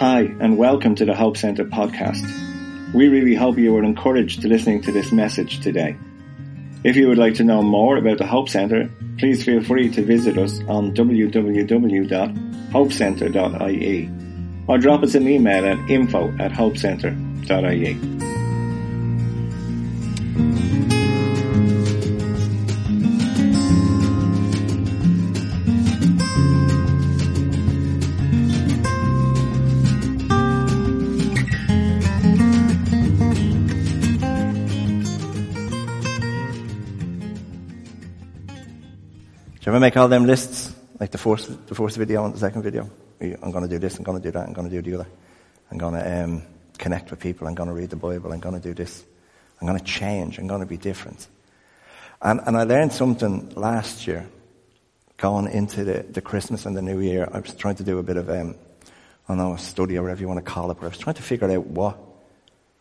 Hi, and welcome to the Hope Centre podcast. We really hope you were encouraged to listening to this message today. If you would like to know more about the Hope Centre, please feel free to visit us on www.hopecentre.ie or drop us an email at info at hopecentre.ie. Ever make all them lists? Like the first, the first video and the second video? I'm going to do this, I'm going to do that, I'm going to do the other. I'm going to um, connect with people, I'm going to read the Bible, I'm going to do this. I'm going to change, I'm going to be different. And, and I learned something last year, going into the, the Christmas and the New Year. I was trying to do a bit of, um, I don't know, a study or whatever you want to call it, but I was trying to figure out what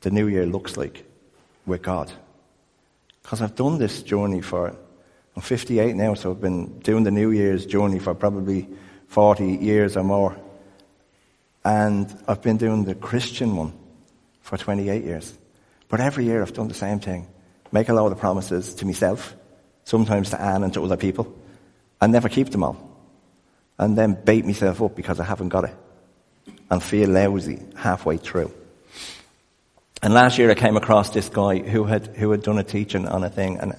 the New Year looks like with God. Because I've done this journey for I'm 58 now, so I've been doing the New Year's journey for probably 40 years or more. And I've been doing the Christian one for 28 years. But every year I've done the same thing. Make a lot of promises to myself, sometimes to Anne and to other people, and never keep them all. And then bait myself up because I haven't got it. And feel lousy halfway through. And last year I came across this guy who had, who had done a teaching on a thing and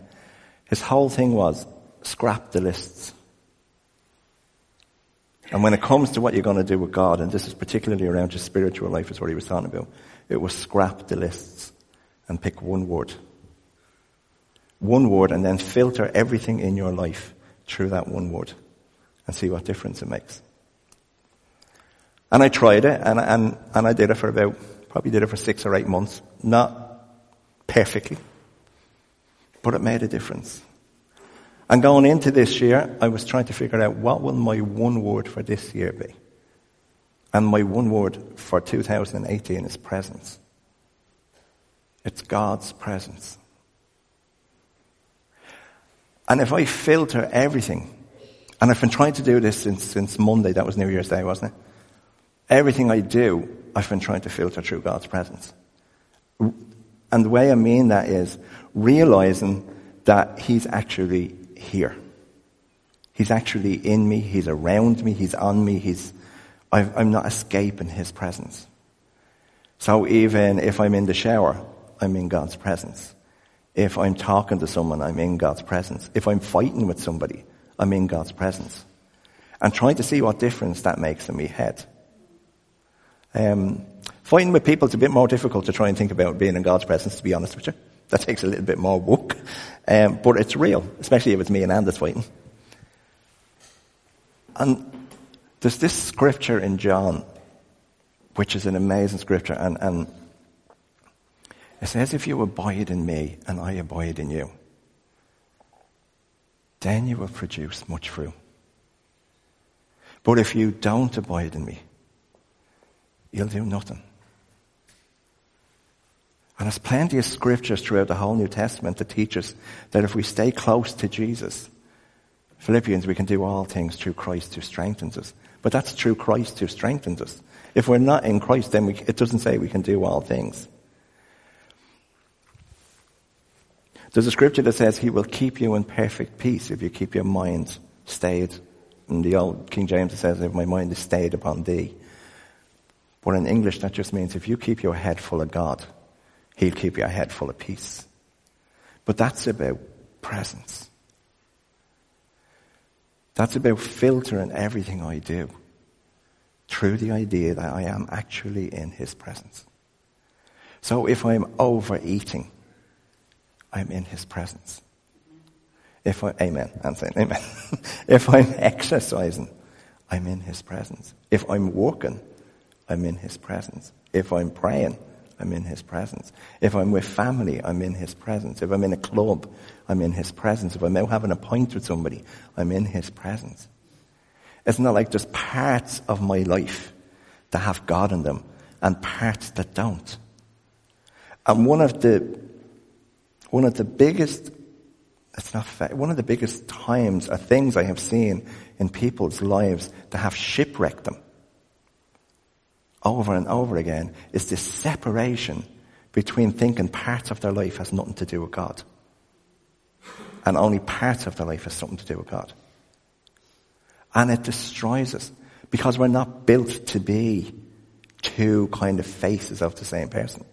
his whole thing was scrap the lists. And when it comes to what you're going to do with God, and this is particularly around your spiritual life is what he was talking about, it was scrap the lists and pick one word. One word and then filter everything in your life through that one word and see what difference it makes. And I tried it and, and, and I did it for about, probably did it for six or eight months. Not perfectly but it made a difference. And going into this year, I was trying to figure out what will my one word for this year be. And my one word for 2018 is presence. It's God's presence. And if I filter everything, and I've been trying to do this since, since Monday, that was New Year's Day, wasn't it? Everything I do, I've been trying to filter through God's presence. And the way I mean that is realizing that He's actually here. He's actually in me. He's around me. He's on me. He's, I'm not escaping His presence. So even if I'm in the shower, I'm in God's presence. If I'm talking to someone, I'm in God's presence. If I'm fighting with somebody, I'm in God's presence. And trying to see what difference that makes in my head. Um, fighting with people is a bit more difficult to try and think about being in God's presence, to be honest with you. That takes a little bit more work. Um, but it's real, especially if it's me and Anders fighting. And there's this scripture in John, which is an amazing scripture, and, and it says, If you abide in me and I abide in you, then you will produce much fruit. But if you don't abide in me, you'll do nothing. And there's plenty of scriptures throughout the whole New Testament that teach us that if we stay close to Jesus, Philippians, we can do all things through Christ who strengthens us. But that's through Christ who strengthens us. If we're not in Christ, then we, it doesn't say we can do all things. There's a scripture that says he will keep you in perfect peace if you keep your mind stayed. In the old King James says, if my mind is stayed upon thee. But in English that just means if you keep your head full of God, He'll keep your head full of peace. But that's about presence. That's about filtering everything I do through the idea that I am actually in His presence. So if I'm overeating, I'm in His presence. If I, amen, I'm saying amen. if I'm exercising, I'm in His presence. If I'm walking, I'm in His presence. If I'm praying, I'm in His presence. If I'm with family, I'm in His presence. If I'm in a club, I'm in His presence. If I'm out having a pint with somebody, I'm in His presence. It's not like there's parts of my life that have God in them and parts that don't. And one of the, one of the biggest, it's not one of the biggest times or things I have seen in people's lives that have shipwrecked them over and over again is this separation between thinking parts of their life has nothing to do with God. And only parts of their life has something to do with God. And it destroys us because we're not built to be two kind of faces of the same person.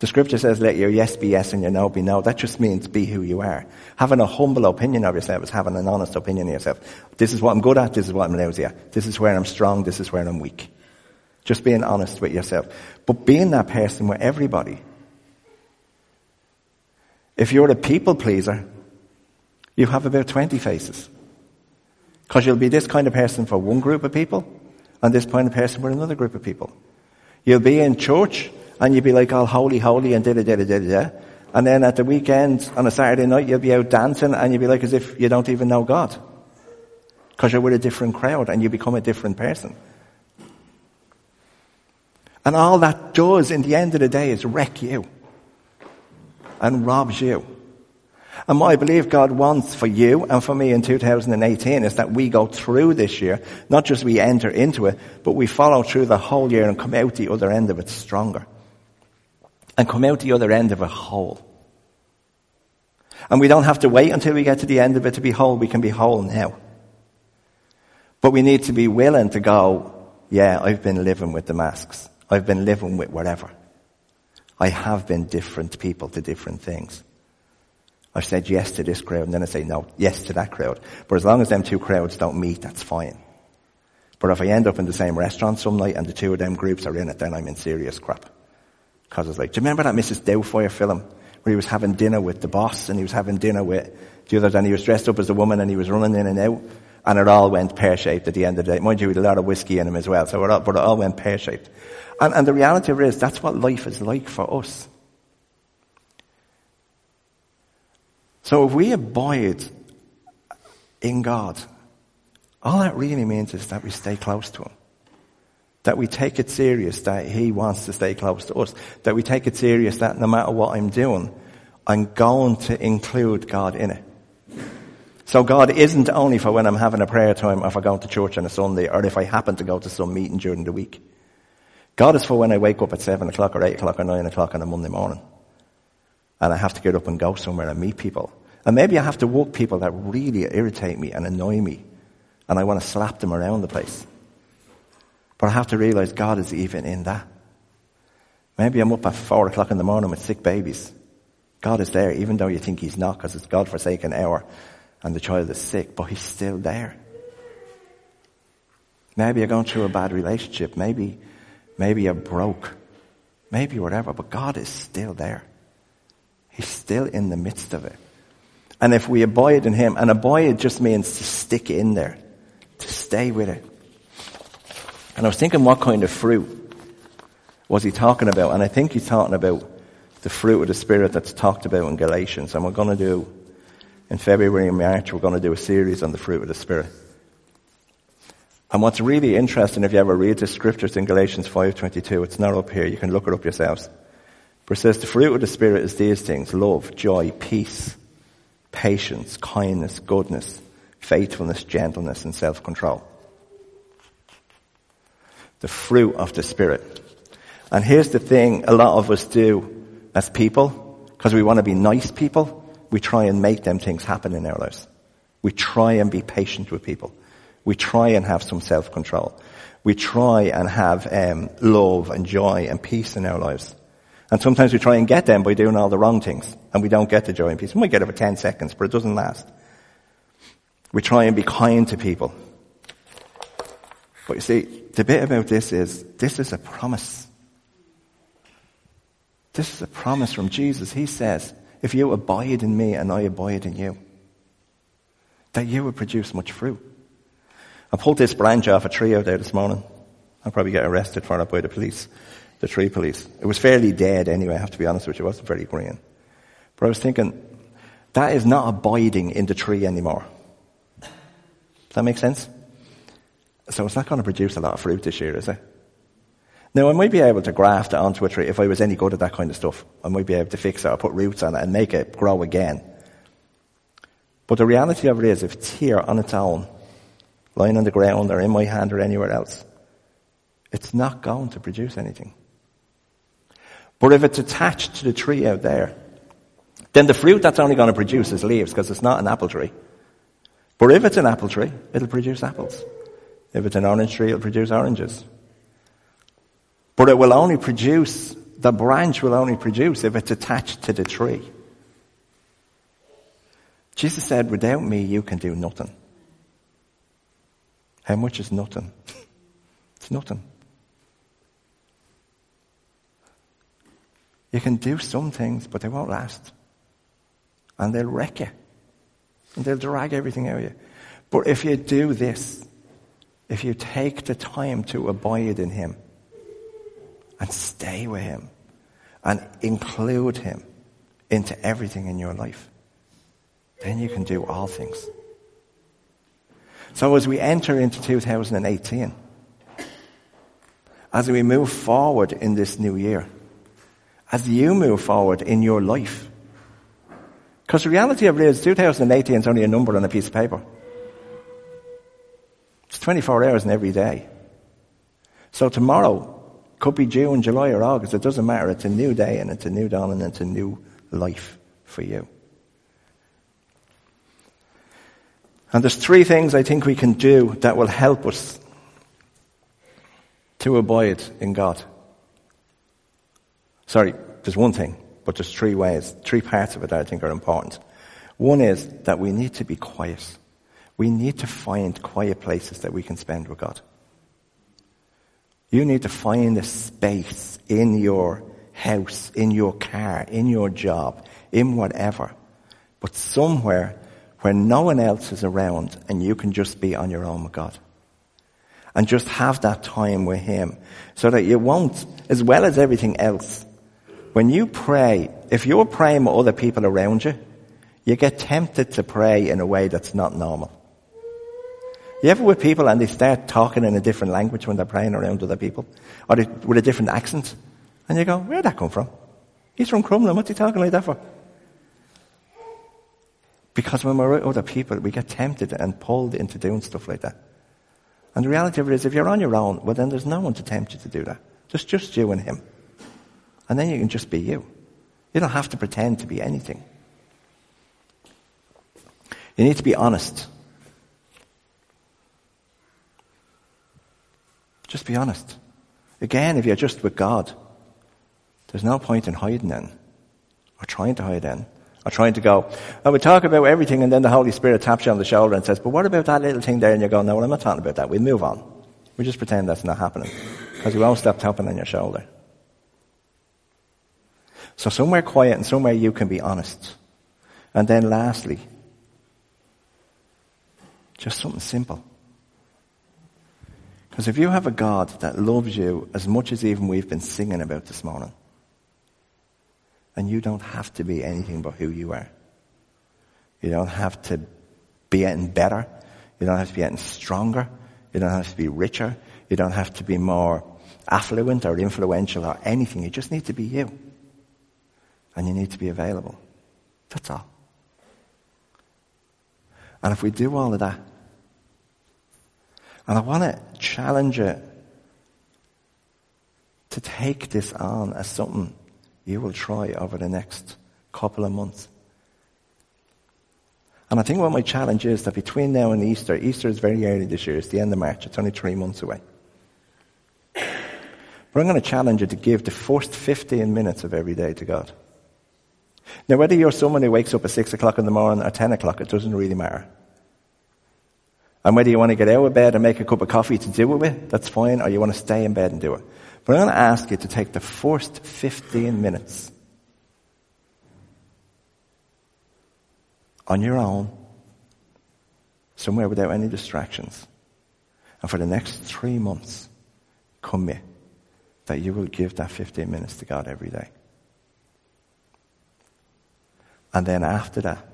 The scripture says, let your yes be yes and your no be no. That just means be who you are. Having a humble opinion of yourself is having an honest opinion of yourself. This is what I'm good at, this is what I'm lousy at. This is where I'm strong, this is where I'm weak. Just being honest with yourself. But being that person with everybody. If you're a people pleaser, you have about 20 faces. Because you'll be this kind of person for one group of people, and this kind of person for another group of people. You'll be in church, and you'd be like all holy, holy, and da da da da da da. And then at the weekend, on a Saturday night, you'd be out dancing, and you'd be like as if you don't even know God. Because you're with a different crowd, and you become a different person. And all that does in the end of the day is wreck you. And robs you. And what I believe God wants for you and for me in 2018 is that we go through this year, not just we enter into it, but we follow through the whole year and come out the other end of it stronger and come out the other end of it whole. And we don't have to wait until we get to the end of it to be whole. We can be whole now. But we need to be willing to go, yeah, I've been living with the masks. I've been living with whatever. I have been different people to different things. I've said yes to this crowd and then I say no, yes to that crowd. But as long as them two crowds don't meet, that's fine. But if I end up in the same restaurant some night and the two of them groups are in it, then I'm in serious crap. Because it's like, do you remember that Mrs. Doubtfire film where he was having dinner with the boss and he was having dinner with the others and he was dressed up as a woman and he was running in and out and it all went pear-shaped at the end of the day. Mind you, with a lot of whiskey in him as well, so it all, but it all went pear-shaped. And, and the reality is, that's what life is like for us. So if we abide in God, all that really means is that we stay close to Him. That we take it serious that He wants to stay close to us. That we take it serious that no matter what I'm doing, I'm going to include God in it. So God isn't only for when I'm having a prayer time or if I go to church on a Sunday or if I happen to go to some meeting during the week. God is for when I wake up at seven o'clock or eight o'clock or nine o'clock on a Monday morning. And I have to get up and go somewhere and meet people. And maybe I have to walk people that really irritate me and annoy me. And I want to slap them around the place. But I have to realize God is even in that. Maybe I'm up at four o'clock in the morning with sick babies. God is there, even though you think He's not, because it's God forsaken hour and the child is sick, but He's still there. Maybe you're going through a bad relationship. Maybe, maybe you're broke. Maybe whatever, but God is still there. He's still in the midst of it. And if we abide in Him, and abide just means to stick in there, to stay with it. And I was thinking what kind of fruit was he talking about? And I think he's talking about the fruit of the Spirit that's talked about in Galatians. And we're going to do, in February and March, we're going to do a series on the fruit of the Spirit. And what's really interesting, if you ever read the scriptures in Galatians 5.22, it's not up here, you can look it up yourselves. But it says the fruit of the Spirit is these things, love, joy, peace, patience, kindness, goodness, faithfulness, gentleness, and self-control the fruit of the Spirit. And here's the thing a lot of us do as people, because we want to be nice people, we try and make them things happen in our lives. We try and be patient with people. We try and have some self-control. We try and have um, love and joy and peace in our lives. And sometimes we try and get them by doing all the wrong things. And we don't get the joy and peace. We might get it for 10 seconds, but it doesn't last. We try and be kind to people. But you see, the bit about this is, this is a promise. This is a promise from Jesus. He says, if you abide in me and I abide in you, that you will produce much fruit. I pulled this branch off a tree out there this morning. I'll probably get arrested for it by the police, the tree police. It was fairly dead anyway, I have to be honest with you. It wasn't very green. But I was thinking, that is not abiding in the tree anymore. Does that make sense? So it's not going to produce a lot of fruit this year, is it? Now, I might be able to graft it onto a tree if I was any good at that kind of stuff. I might be able to fix it or put roots on it and make it grow again. But the reality of it is, if it's here on its own, lying on the ground or in my hand or anywhere else, it's not going to produce anything. But if it's attached to the tree out there, then the fruit that's only going to produce is leaves because it's not an apple tree. But if it's an apple tree, it'll produce apples. If it's an orange tree, it'll produce oranges. But it will only produce, the branch will only produce if it's attached to the tree. Jesus said, without me, you can do nothing. How much is nothing? it's nothing. You can do some things, but they won't last. And they'll wreck you. And they'll drag everything out of you. But if you do this, if you take the time to abide in Him and stay with Him and include Him into everything in your life, then you can do all things. So as we enter into 2018, as we move forward in this new year, as you move forward in your life. Because the reality of it is 2018 is only a number on a piece of paper. It's 24 hours in every day. So tomorrow could be June, July or August. It doesn't matter. It's a new day and it's a new dawn and it's a new life for you. And there's three things I think we can do that will help us to abide in God. Sorry, there's one thing, but there's three ways, three parts of it that I think are important. One is that we need to be quiet. We need to find quiet places that we can spend with God. You need to find a space in your house, in your car, in your job, in whatever, but somewhere where no one else is around and you can just be on your own with God. And just have that time with Him so that you won't, as well as everything else, when you pray, if you're praying with other people around you, you get tempted to pray in a way that's not normal. You ever with people and they start talking in a different language when they're praying around other people? Or they, with a different accent? And you go, where'd that come from? He's from Crumlin. What's he talking like that for? Because when we're with other people, we get tempted and pulled into doing stuff like that. And the reality of it is, if you're on your own, well then there's no one to tempt you to do that. Just, just you and him. And then you can just be you. You don't have to pretend to be anything. You need to be honest. Just be honest. Again, if you're just with God, there's no point in hiding in or trying to hide in or trying to go, and we talk about everything and then the Holy Spirit taps you on the shoulder and says, but what about that little thing there? And you go, no, well, I'm not talking about that. We move on. We just pretend that's not happening. Because he won't stop tapping on your shoulder. So somewhere quiet and somewhere you can be honest. And then lastly, just something simple. Because if you have a God that loves you as much as even we've been singing about this morning, and you don't have to be anything but who you are. You don't have to be getting better. You don't have to be getting stronger. You don't have to be richer. You don't have to be more affluent or influential or anything. You just need to be you and you need to be available. That's all. And if we do all of that, and I want to challenge you to take this on as something you will try over the next couple of months. And I think what my challenge is that between now and Easter, Easter is very early this year, it's the end of March, it's only three months away. But I'm going to challenge you to give the first 15 minutes of every day to God. Now, whether you're someone who wakes up at 6 o'clock in the morning or 10 o'clock, it doesn't really matter. And whether you want to get out of bed and make a cup of coffee to do it with, that's fine, or you want to stay in bed and do it. But I'm going to ask you to take the first 15 minutes on your own, somewhere without any distractions. And for the next three months, commit that you will give that 15 minutes to God every day. And then after that,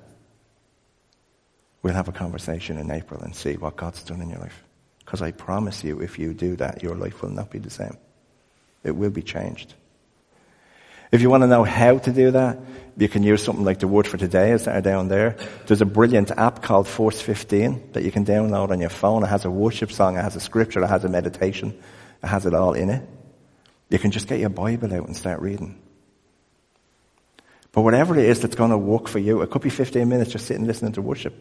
we'll have a conversation in April and see what God's done in your life. Because I promise you, if you do that, your life will not be the same. It will be changed. If you want to know how to do that, you can use something like the word for today is down there. There's a brilliant app called First 15 that you can download on your phone. It has a worship song, it has a scripture, it has a meditation. It has it all in it. You can just get your Bible out and start reading. But whatever it is that's going to work for you, it could be 15 minutes just sitting listening to worship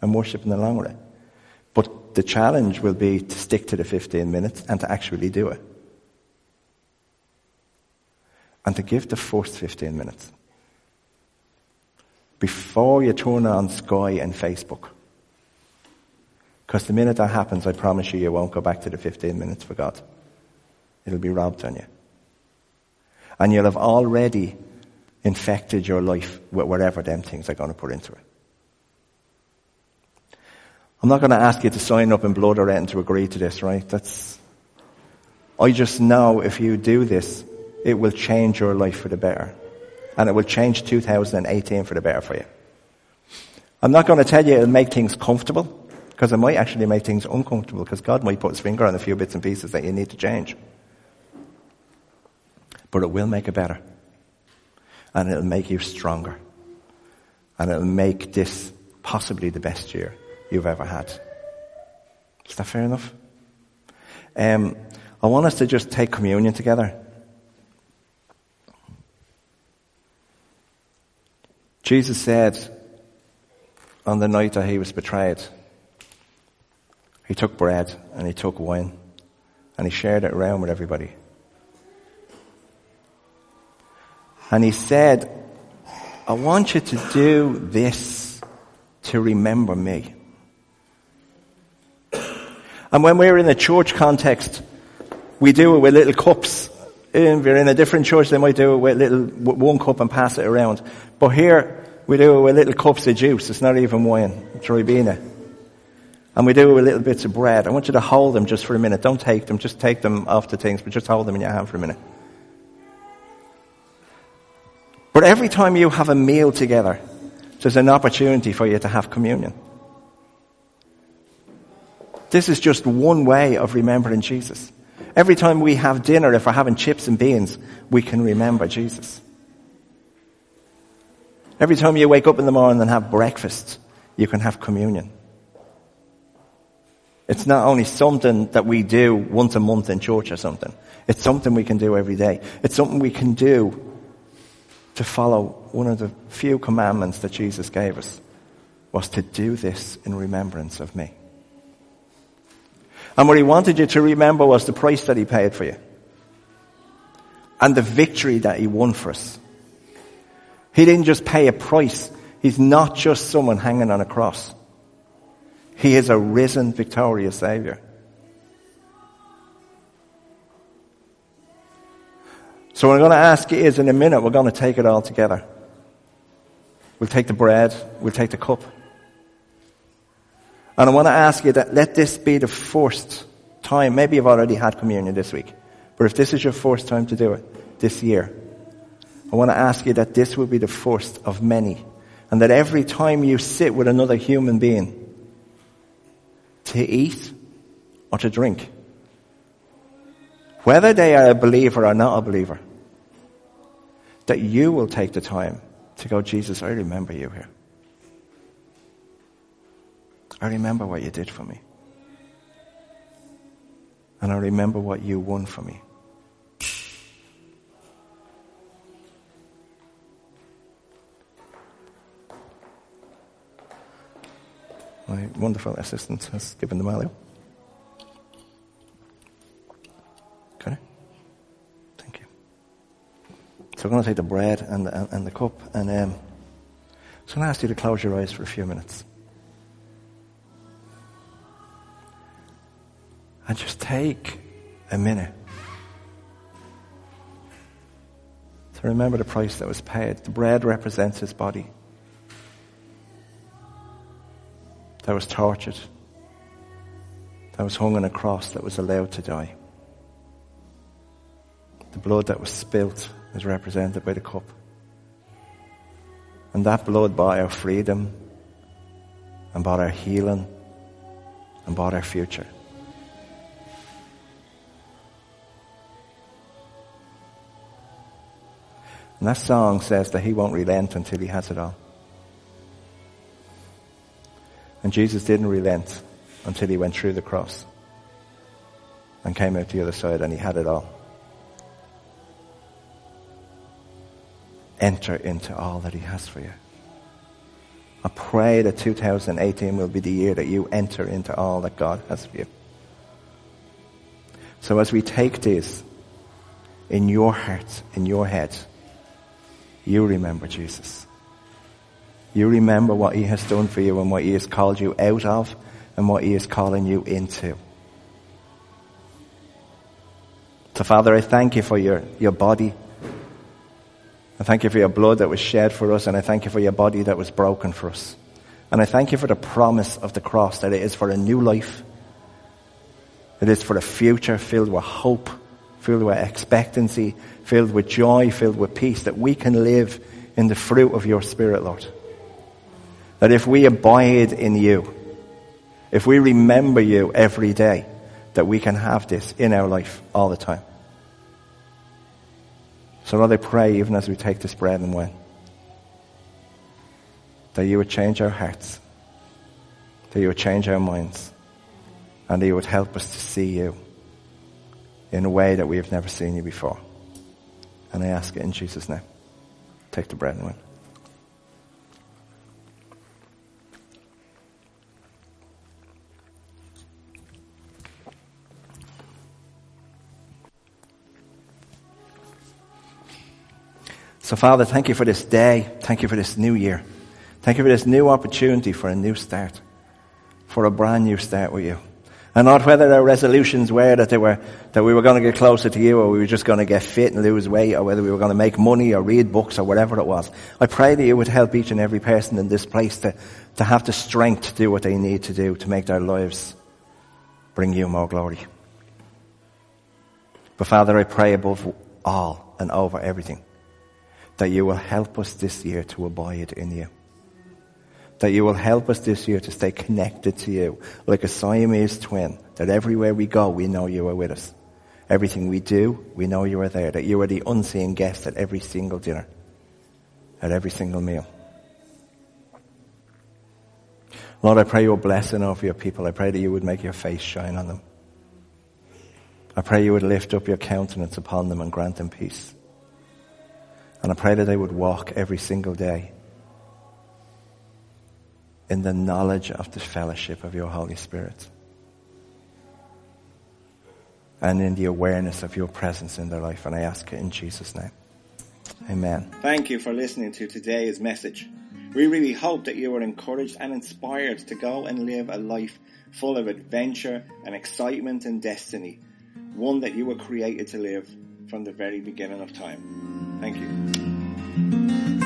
and worship in the long run. But the challenge will be to stick to the 15 minutes and to actually do it. And to give the first 15 minutes. Before you turn on Sky and Facebook. Because the minute that happens, I promise you, you won't go back to the 15 minutes for God. It'll be robbed on you. And you'll have already infected your life with whatever them things are going to put into it. I'm not going to ask you to sign up in blood or anything to agree to this, right? That's, I just know if you do this, it will change your life for the better. And it will change 2018 for the better for you. I'm not going to tell you it'll make things comfortable. Because it might actually make things uncomfortable because God might put his finger on a few bits and pieces that you need to change. But it will make it better. And it'll make you stronger. And it'll make this possibly the best year you've ever had. Is that fair enough? Um, I want us to just take communion together. Jesus said on the night that he was betrayed, he took bread and he took wine and he shared it around with everybody. And he said, I want you to do this to remember me. And when we're in a church context, we do it with little cups. If you're in a different church, they might do it with little, one cup and pass it around. But here, we do it with little cups of juice. It's not even wine. It's Ribena. And we do it with little bits of bread. I want you to hold them just for a minute. Don't take them. Just take them off the things, but just hold them in your hand for a minute. But every time you have a meal together, there's an opportunity for you to have communion. This is just one way of remembering Jesus. Every time we have dinner, if we're having chips and beans, we can remember Jesus. Every time you wake up in the morning and have breakfast, you can have communion. It's not only something that we do once a month in church or something. It's something we can do every day. It's something we can do to follow one of the few commandments that Jesus gave us was to do this in remembrance of me. And what he wanted you to remember was the price that he paid for you. And the victory that he won for us. He didn't just pay a price. He's not just someone hanging on a cross. He is a risen, victorious Savior. So what I'm going to ask you is in a minute, we're going to take it all together. We'll take the bread, we'll take the cup. And I want to ask you that let this be the first time, maybe you've already had communion this week, but if this is your first time to do it this year, I want to ask you that this will be the first of many. And that every time you sit with another human being, to eat or to drink. Whether they are a believer or not a believer, that you will take the time to go, Jesus, I remember you here. I remember what you did for me. And I remember what you won for me. My wonderful assistant has given the malio. Okay? Thank you. So I'm going to take the bread and the, and the cup and um, so I'm going to ask you to close your eyes for a few minutes. And just take a minute to remember the price that was paid. The bread represents his body. that was tortured, that was hung on a cross, that was allowed to die. The blood that was spilt is represented by the cup. And that blood bought our freedom and bought our healing and bought our future. And that song says that he won't relent until he has it all. And Jesus didn't relent until he went through the cross and came out the other side and he had it all. Enter into all that he has for you. I pray that 2018 will be the year that you enter into all that God has for you. So as we take this in your heart, in your head, you remember Jesus. You remember what he has done for you and what he has called you out of and what he is calling you into. So Father, I thank you for your, your body. I thank you for your blood that was shed for us and I thank you for your body that was broken for us. And I thank you for the promise of the cross that it is for a new life. It is for a future filled with hope, filled with expectancy, filled with joy, filled with peace, that we can live in the fruit of your Spirit, Lord. That if we abide in you, if we remember you every day, that we can have this in our life all the time. So Lord, I pray even as we take this bread and wine, that you would change our hearts, that you would change our minds, and that you would help us to see you in a way that we have never seen you before. And I ask it in Jesus' name. Take the bread and wine. So Father, thank you for this day. Thank you for this new year. Thank you for this new opportunity for a new start. For a brand new start with you. And not whether our resolutions were that they were, that we were going to get closer to you or we were just going to get fit and lose weight or whether we were going to make money or read books or whatever it was. I pray that you would help each and every person in this place to, to have the strength to do what they need to do to make their lives bring you more glory. But Father, I pray above all and over everything that you will help us this year to abide in you. That you will help us this year to stay connected to you like a Siamese twin. That everywhere we go, we know you are with us. Everything we do, we know you are there. That you are the unseen guest at every single dinner. At every single meal. Lord, I pray your blessing over your people. I pray that you would make your face shine on them. I pray you would lift up your countenance upon them and grant them peace. And I pray that they would walk every single day in the knowledge of the fellowship of your Holy Spirit. And in the awareness of your presence in their life. And I ask it in Jesus' name. Amen. Thank you for listening to today's message. We really hope that you were encouraged and inspired to go and live a life full of adventure and excitement and destiny. One that you were created to live from the very beginning of time. Thank you.